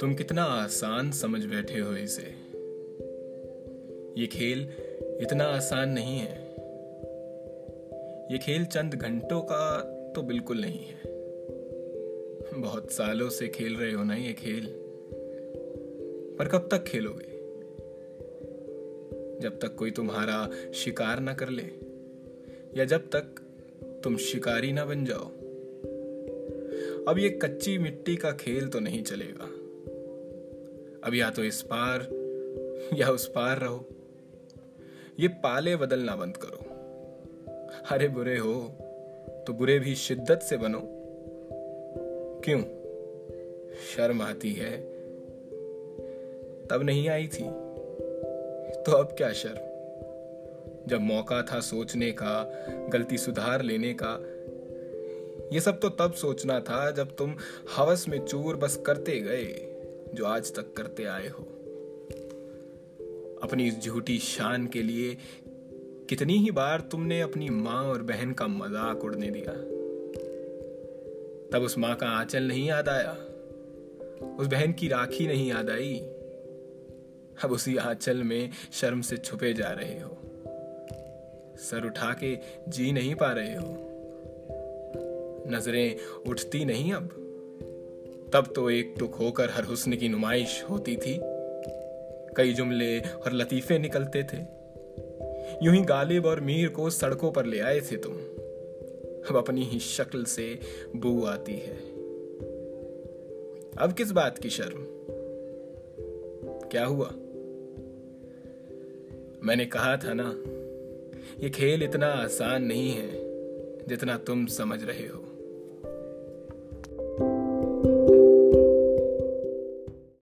तुम कितना आसान समझ बैठे हो इसे। ये खेल इतना आसान नहीं है। ये खेल चंद घंटों का तो बिल्कुल नहीं है। बहुत सालों से खेल रहे हो ना ये खेल। पर कब तक खेलोगे? जब तक कोई तुम्हारा शिकार ना कर ले, या जब तक तुम शिकारी ना बन जाओ। अब ये कच्ची मिट्टी का खेल तो नहीं चलेगा। अब या तो इस पार, या उस पार रहो। ये पाले बदलना बंद करो। अरे बुरे हो तो बुरे भी शिद्दत से बनो। क्यों? शर्म आती है। तब नहीं आई थी। तो अब क्या शर्म? जब मौका था सोचने का, गलती सुधार लेने का। ये सब तो तब सोचना था जब तुम हवस में चूर बस करते गए, जो आज तक करते आए हो। अपनी इस झूठी शान के लिए कितनी ही बार तुमने अपनी माँ और बहन का मज़ाक उड़ने दिया। तब उस माँ का आंचल नहीं याद आया, उस बहन की राखी नहीं याद आई। अब उसी आंचल में शर्म से छुपे जा रहे हो। सर उठा के जी नहीं पा रहे हो। नज़रें उठती नहीं अब। तब तो एक टुक होकर हर हुस्न की नुमाइश होती थी। कई जुमले और लतीफे निकलते थे। यूँ ही गालिब और मीर को सड़कों पर ले आए थे तुम। अब अपनी ही शक्ल से बू आती है। अब किस बात की शर्म? क्या हुआ? मैंने कहा था ना ये खेल इतना आसान नहीं है जितना तुम समझ रहे हो।